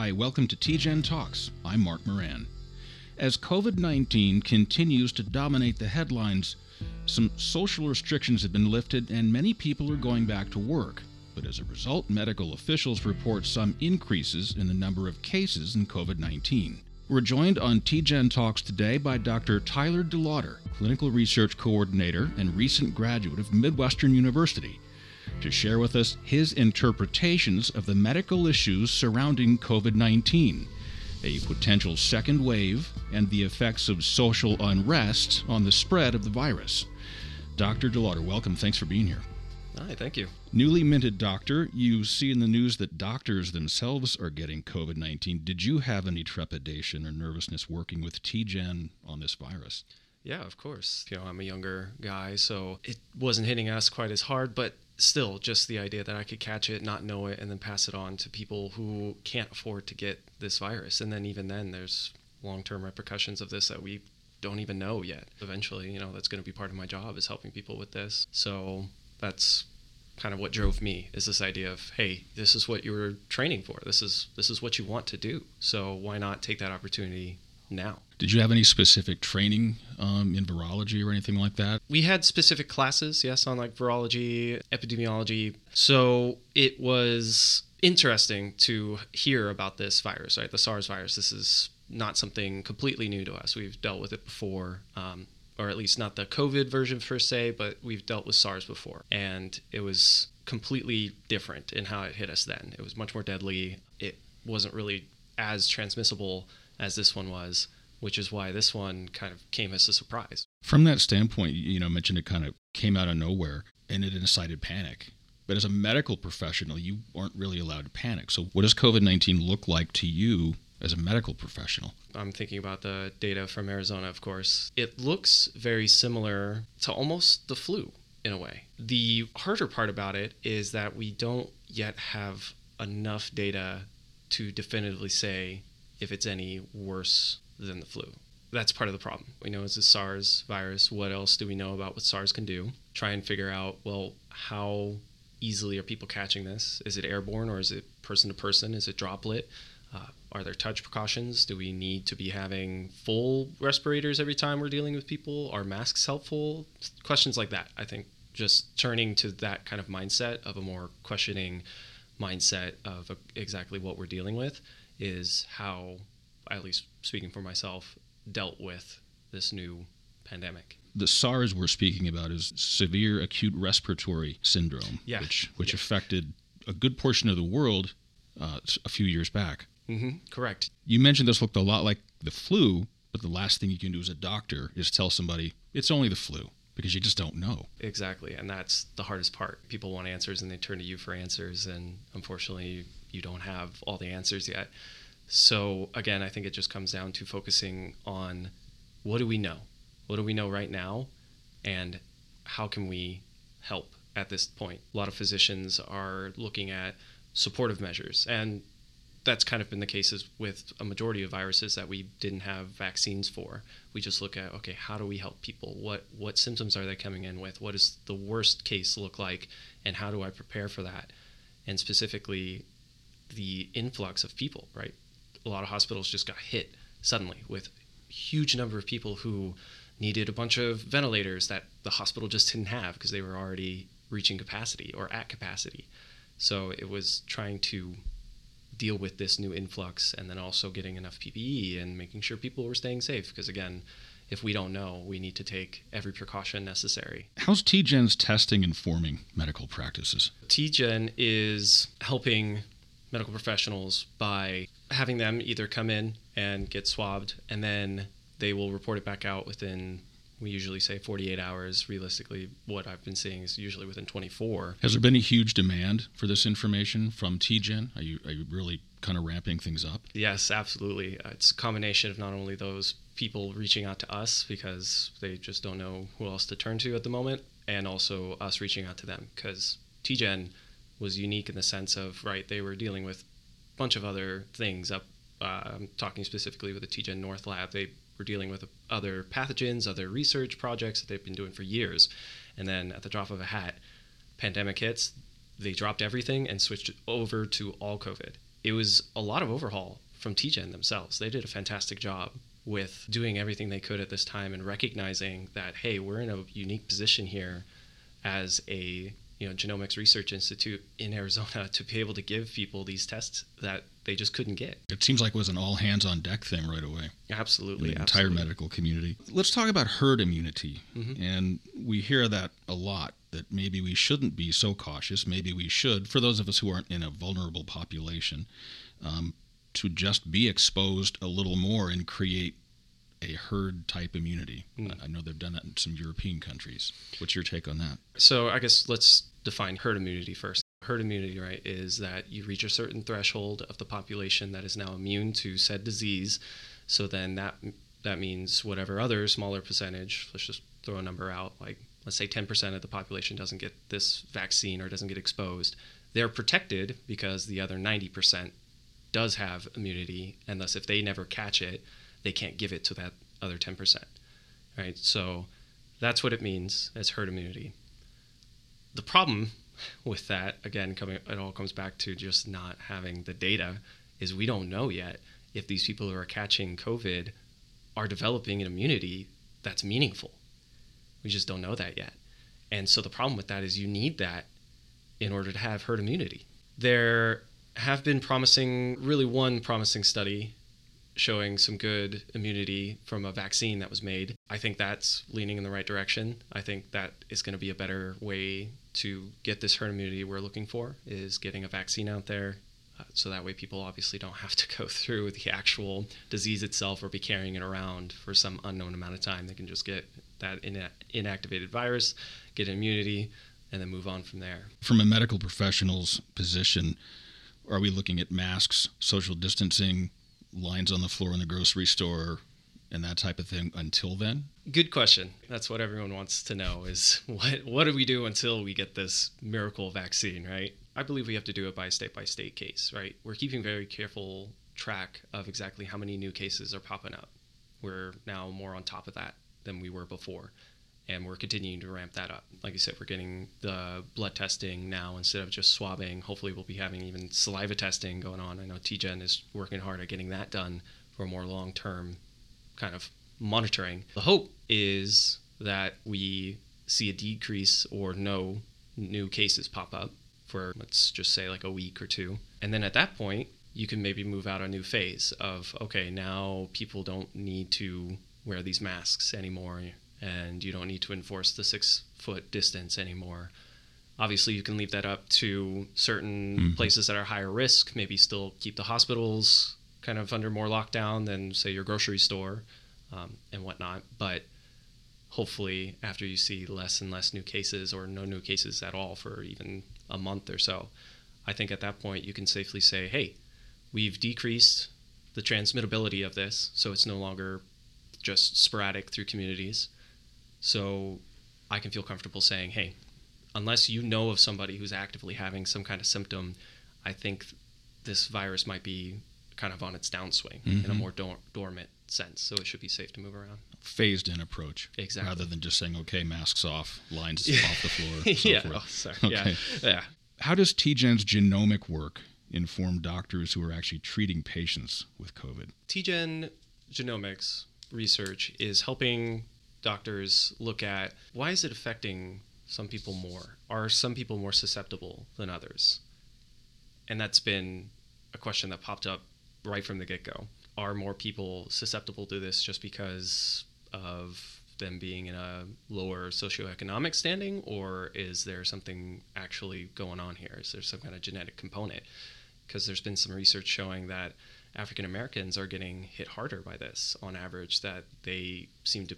Hi, welcome to TGen Talks. I'm Mark Moran. As COVID 19 continues to dominate the headlines, some social restrictions have been lifted and many people are going back to work. But as a result, medical officials report some increases in the number of cases in COVID 19. We're joined on TGen Talks today by Dr. Tyler DeLauder, Clinical Research Coordinator and recent graduate of Midwestern University to share with us his interpretations of the medical issues surrounding COVID 19, a potential second wave, and the effects of social unrest on the spread of the virus. Dr. DeLauder, welcome. Thanks for being here. Hi, thank you. Newly minted doctor, you see in the news that doctors themselves are getting COVID 19. Did you have any trepidation or nervousness working with TGen on this virus? Yeah, of course. You know, I'm a younger guy, so it wasn't hitting us quite as hard, but still, just the idea that I could catch it, not know it, and then pass it on to people who can't afford to get this virus. And then, even then, there's long term repercussions of this that we don't even know yet. Eventually, you know, that's going to be part of my job is helping people with this. So that's kind of what drove me is this idea of hey this is what you were training for this is this is what you want to do so why not take that opportunity now. Did you have any specific training um, in virology or anything like that? We had specific classes, yes, on like virology, epidemiology. So it was interesting to hear about this virus, right? The SARS virus. This is not something completely new to us. We've dealt with it before, um, or at least not the COVID version per se, but we've dealt with SARS before. And it was completely different in how it hit us then. It was much more deadly. It wasn't really as transmissible as this one was, which is why this one kind of came as a surprise. From that standpoint, you know, mentioned it kind of came out of nowhere and it incited panic. But as a medical professional, you aren't really allowed to panic. So, what does COVID 19 look like to you as a medical professional? I'm thinking about the data from Arizona, of course. It looks very similar to almost the flu in a way. The harder part about it is that we don't yet have enough data to definitively say if it's any worse than the flu. That's part of the problem. We know it's a SARS virus. What else do we know about what SARS can do? Try and figure out, well, how easily are people catching this? Is it airborne or is it person to person? Is it droplet? Uh, are there touch precautions? Do we need to be having full respirators every time we're dealing with people? Are masks helpful? Questions like that. I think just turning to that kind of mindset of a more questioning mindset of exactly what we're dealing with is how, at least speaking for myself, dealt with this new pandemic. The SARS we're speaking about is severe acute respiratory syndrome, yeah. which which yeah. affected a good portion of the world uh, a few years back. Mm-hmm. Correct. You mentioned this looked a lot like the flu, but the last thing you can do as a doctor is tell somebody it's only the flu because you just don't know. Exactly, and that's the hardest part. People want answers and they turn to you for answers, and unfortunately, you don't have all the answers yet. So again, I think it just comes down to focusing on what do we know? What do we know right now? And how can we help at this point? A lot of physicians are looking at supportive measures and that's kind of been the cases with a majority of viruses that we didn't have vaccines for. We just look at okay, how do we help people? What what symptoms are they coming in with? What does the worst case look like, and how do I prepare for that? And specifically, the influx of people, right? A lot of hospitals just got hit suddenly with a huge number of people who needed a bunch of ventilators that the hospital just didn't have because they were already reaching capacity or at capacity. So it was trying to deal with this new influx and then also getting enough PPE and making sure people were staying safe because again, if we don't know, we need to take every precaution necessary. How's TGen's testing informing medical practices? TGen is helping medical professionals by having them either come in and get swabbed and then they will report it back out within we usually say 48 hours. Realistically what i've been seeing is usually within 24 has there been a huge demand for this information from tgen? Are you, are you really kind of ramping things up? Yes absolutely. Uh, it's a combination of not only those people reaching out to us because they just don't know who else to turn to at the moment and also us reaching out to them because tgen was unique in the sense of right they were dealing with a bunch of other things up uh, i'm talking specifically with the tgen north lab. They were dealing with other pathogens other research projects that they've been doing for years. And then at the drop of a hat pandemic hits they dropped everything and switched over to all covid. It was a lot of overhaul from TGen themselves. They did a fantastic job with doing everything they could at this time and recognizing that hey, we're in a unique position here as a you know genomics research institute in Arizona to be able to give people these tests that they just couldn't get. It seems like it was an all hands on deck thing right away. Absolutely, the absolutely. entire medical community. Let's talk about herd immunity, Mhm. and we hear that a lot. That maybe we shouldn't be so cautious. Maybe we should, for those of us who aren't in a vulnerable population, um, to just be exposed a little more and create a herd type immunity. Mm. I know they've done that in some European countries. What's your take on that? So I guess let's define herd immunity first. Herd immunity, right, is that you reach a certain threshold of the population that is now immune to said disease. So then that that means whatever other smaller percentage, let's just throw a number out, like let's say 10% of the population doesn't get this vaccine or doesn't get exposed, they're protected because the other 90% does have immunity, and thus if they never catch it, they can't give it to that other 10%. Right? So that's what it means as herd immunity. The problem with that, again, coming it all comes back to just not having the data, is we don't know yet if these people who are catching COVID are developing an immunity that's meaningful. We just don't know that yet. And so the problem with that is you need that in order to have herd immunity. There have been promising, really one promising study showing some good immunity from a vaccine that was made. I think that's leaning in the right direction. I think that is going to be a better way to get this herd immunity we're looking for is getting a vaccine out there uh, so that way people obviously don't have to go through the actual disease itself or be carrying it around for some unknown amount of time. They can just get that ina- inactivated virus, get immunity, and then move on from there. From a medical professional's position, are we looking at masks, social distancing, lines on the floor in the grocery store, and that type of thing until then? Good question. That's what everyone wants to know is what what do we do until we get this miracle vaccine, right? I believe we have to do it by state by state case, right? We're keeping very careful track of exactly how many new cases are popping up. We're now more on top of that than we were before. And we're continuing to ramp that up. Like you said, we're getting the blood testing now instead of just swabbing. Hopefully, we'll be having even saliva testing going on. I know TGen is working hard at getting that done for more long term kind of monitoring. The hope is that we see a decrease or no new cases pop up for, let's just say, like a week or two. And then at that point, you can maybe move out a new phase of, okay, now people don't need to wear these masks anymore and you don't need to enforce the six foot distance anymore. Obviously, you can leave that up to certain Mhm. places that are higher risk, maybe still keep the hospitals kind of under more lockdown than, say, your grocery store um, and whatnot. But hopefully, after you see less and less new cases or no new cases at all for even a month or so, I think at that point you can safely say, hey, we've decreased the transmittability of this, so it's no longer just sporadic through communities. So I can feel comfortable saying, hey, unless you know of somebody who's actively having some kind of symptom, I think this virus might be kind of on its downswing in a Mhm. more dor- dormant sense. So it should be safe to move around. Phased in approach. Exactly. Rather than just saying, okay, masks off, lines off the floor. So yeah. forth. Oh, sorry. Okay. Yeah. Yeah. How does TGen's genomic work inform doctors who are actually treating patients with COVID? TGen genomics research is helping doctors look at why is it affecting some people more? Are some people more susceptible than others? And that's been a question that popped up right from the get go. Are more people susceptible to this just because of them being in a lower socioeconomic standing, or is there something actually going on here? Is there some kind of genetic component? Because there's been some research showing that African Americans are getting hit harder by this on average, that they seem to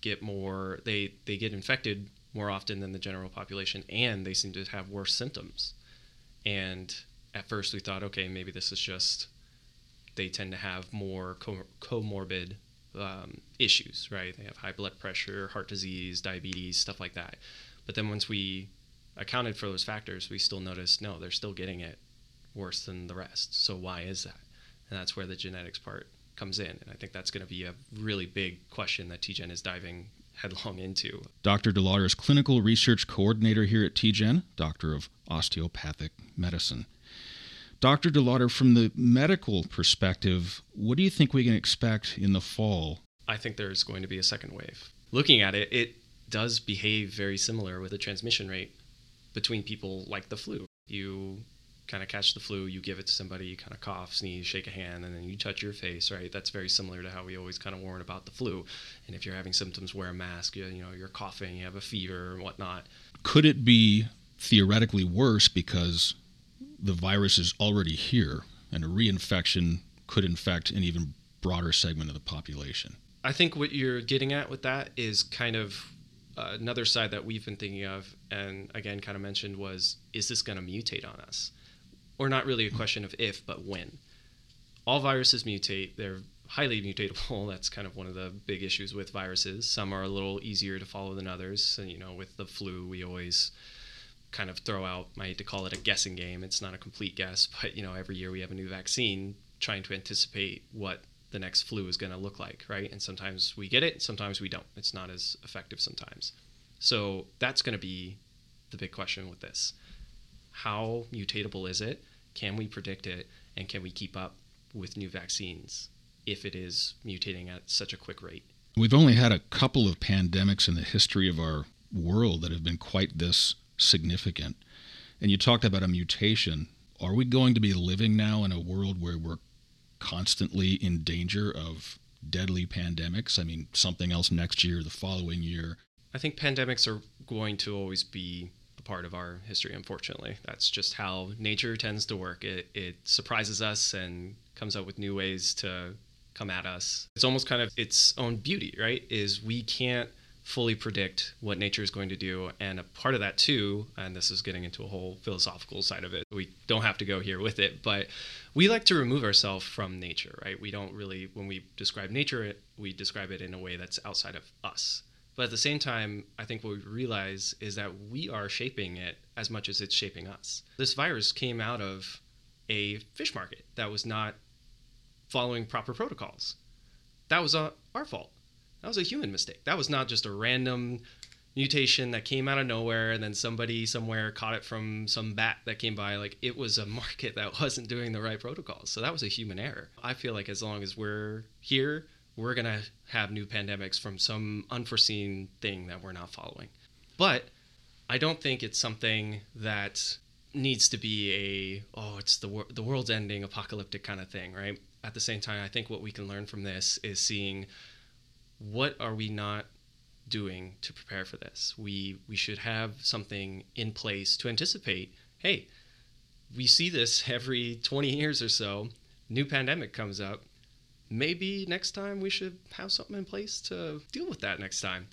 get more, they, they get infected more often than the general population, and they seem to have worse symptoms. And at first we thought, okay, maybe this is just they tend to have more co- comorbid um, issues, right? They have high blood pressure, heart disease, diabetes, stuff like that. But then once we accounted for those factors, we still noticed no, they're still getting it worse than the rest. So why is that? And that's where the genetics part comes in. And I think that's going to be a really big question that TGen is diving headlong into. Dr. DeLauder is clinical research coordinator here at TGen, doctor of osteopathic medicine. Dr. DeLauder, from the medical perspective, what do you think we can expect in the fall? I think there's going to be a second wave. Looking at it, it does behave very similar with a transmission rate between people like the flu. You kind of catch the flu, you give it to somebody, you kind of cough, sneeze, shake a hand, and then you touch your face, right? That's very similar to how we always kind of warn about the flu. And if you're having symptoms, wear a mask. You, you know, you're coughing, you have a fever, and whatnot. Could it be theoretically worse because the virus is already here, and a reinfection could infect an even broader segment of the population? I think what you're getting at with that is kind of uh, another side that we've been thinking of, and again, kind of mentioned was, is this going to mutate on us? Or not really a question of if, but when. All viruses mutate. They're highly mutatable. That's kind of one of the big issues with viruses. Some are a little easier to follow than others. And, you know, with the flu, we always kind of throw out, I hate to call it a guessing game. It's not a complete guess, but, you know, every year we have a new vaccine trying to anticipate what the next flu is going to look like, right? And sometimes we get it, sometimes we don't. It's not as effective sometimes. So that's going to be the big question with this. How mutatable is it? Can we predict it? And can we keep up with new vaccines if it is mutating at such a quick rate? We've only had a couple of pandemics in the history of our world that have been quite this significant. And you talked about a mutation. Are we going to be living now in a world where we're constantly in danger of deadly pandemics? I mean, something else next year, the following year. I think pandemics are going to always be part of our history, unfortunately. That's just how nature tends to work. It, it surprises us and comes up with new ways to come at us. It's almost kind of its own beauty, right? Is we can't fully predict what nature is going to do. And a part of that, too, and this is getting into a whole philosophical side of it, we don't have to go here with it, but we like to remove ourselves from nature, right? We don't really, when we describe nature, we describe it in a way that's outside of us. But at the same time, I think what we realize is that we are shaping it as much as it's shaping us. This virus came out of a fish market that was not following proper protocols. That was uh, our fault that was a human mistake. That was not just a random mutation that came out of nowhere and then somebody somewhere caught it from some bat that came by. Like it was a market that wasn't doing the right protocols. So that was a human error. I feel like as long as we're here, we're going to have new pandemics from some unforeseen thing that we're not following. But I don't think it's something that needs to be a oh it's the wor- the world's ending apocalyptic kind of thing, right? At the same time, I think what we can learn from this is seeing what are we not doing to prepare for this? We we should have something in place to anticipate. Hey, we see this every 20 years or so. New pandemic comes up. Maybe next time we should have something in place to deal with that next time.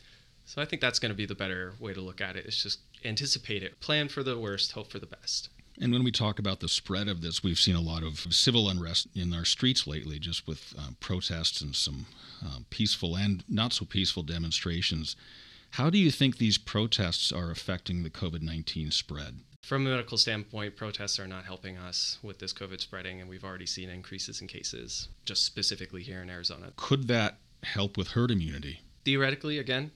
So I think that's going to be the better way to look at it. It's just anticipate it, plan for the worst, hope for the best. And when we talk about the spread of this, we've seen a lot of civil unrest in our streets lately, just with uh, protests and some uh, peaceful and not so peaceful demonstrations. How do you think these protests are affecting the COVID 19 spread? From a medical standpoint, protests are not helping us with this COVID spreading, and we've already seen increases in cases, just specifically here in Arizona. Could that help with herd immunity? Theoretically, again,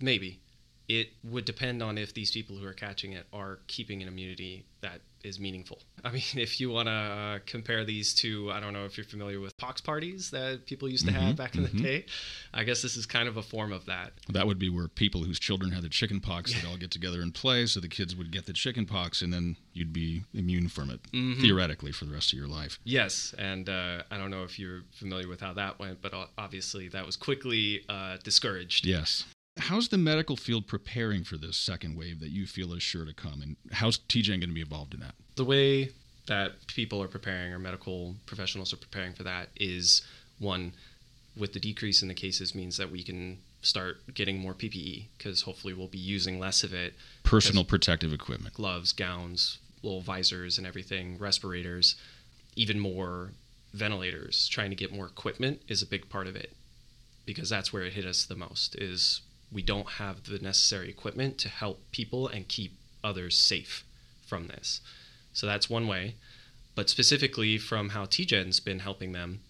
maybe. It would depend on if these people who are catching it are keeping an immunity that is meaningful. I mean, if you want to uh, compare these to, I don't know if you're familiar with pox parties that people used to mm-hmm, have back in mm-hmm. the day. I guess this is kind of a form of that. That would be where people whose children had the chicken pox would all get together and play, so the kids would get the chicken pox, and then you'd be immune from it mm-hmm. theoretically for the rest of your life. Yes, and uh, I don't know if you're familiar with how that went, but obviously that was quickly uh, discouraged. Yes. How's the medical field preparing for this second wave that you feel is sure to come? And how's TGen going to be involved in that? The way that people are preparing or medical professionals are preparing for that is one, with the decrease in the cases, means that we can start getting more PPE because hopefully we'll be using less of it. Personal protective equipment, gloves, gowns, little visors, and everything, respirators, even more ventilators. Trying to get more equipment is a big part of it because that's where it hit us the most. Is we don't have the necessary equipment to help people and keep others safe from this. So that's one way. But specifically from how TGen's been helping them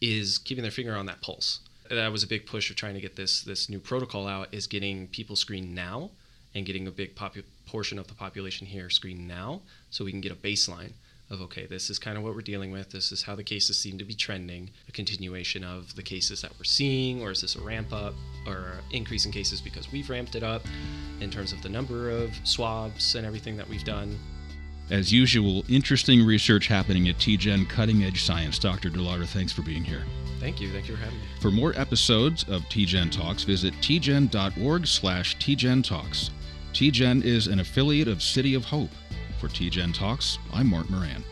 is keeping their finger on that pulse. That was a big push of trying to get this this new protocol out is getting people screened now and getting a big popu- portion of the population here screened now so we can get a baseline of okay, this is kind of what we're dealing with. This is how the cases seem to be trending. A continuation of the cases that we're seeing, or is this a ramp up or increase in cases because we've ramped it up in terms of the number of swabs and everything that we've done? As usual, interesting research happening at TGen Cutting Edge Science. Dr. DeLauder, thanks for being here. Thank you. Thank you for having me. For more episodes of TGen Talks, visit tgen.org slash TGen Talks. TGen is an affiliate of City of Hope. For TGen Talks, I'm Mark Moran.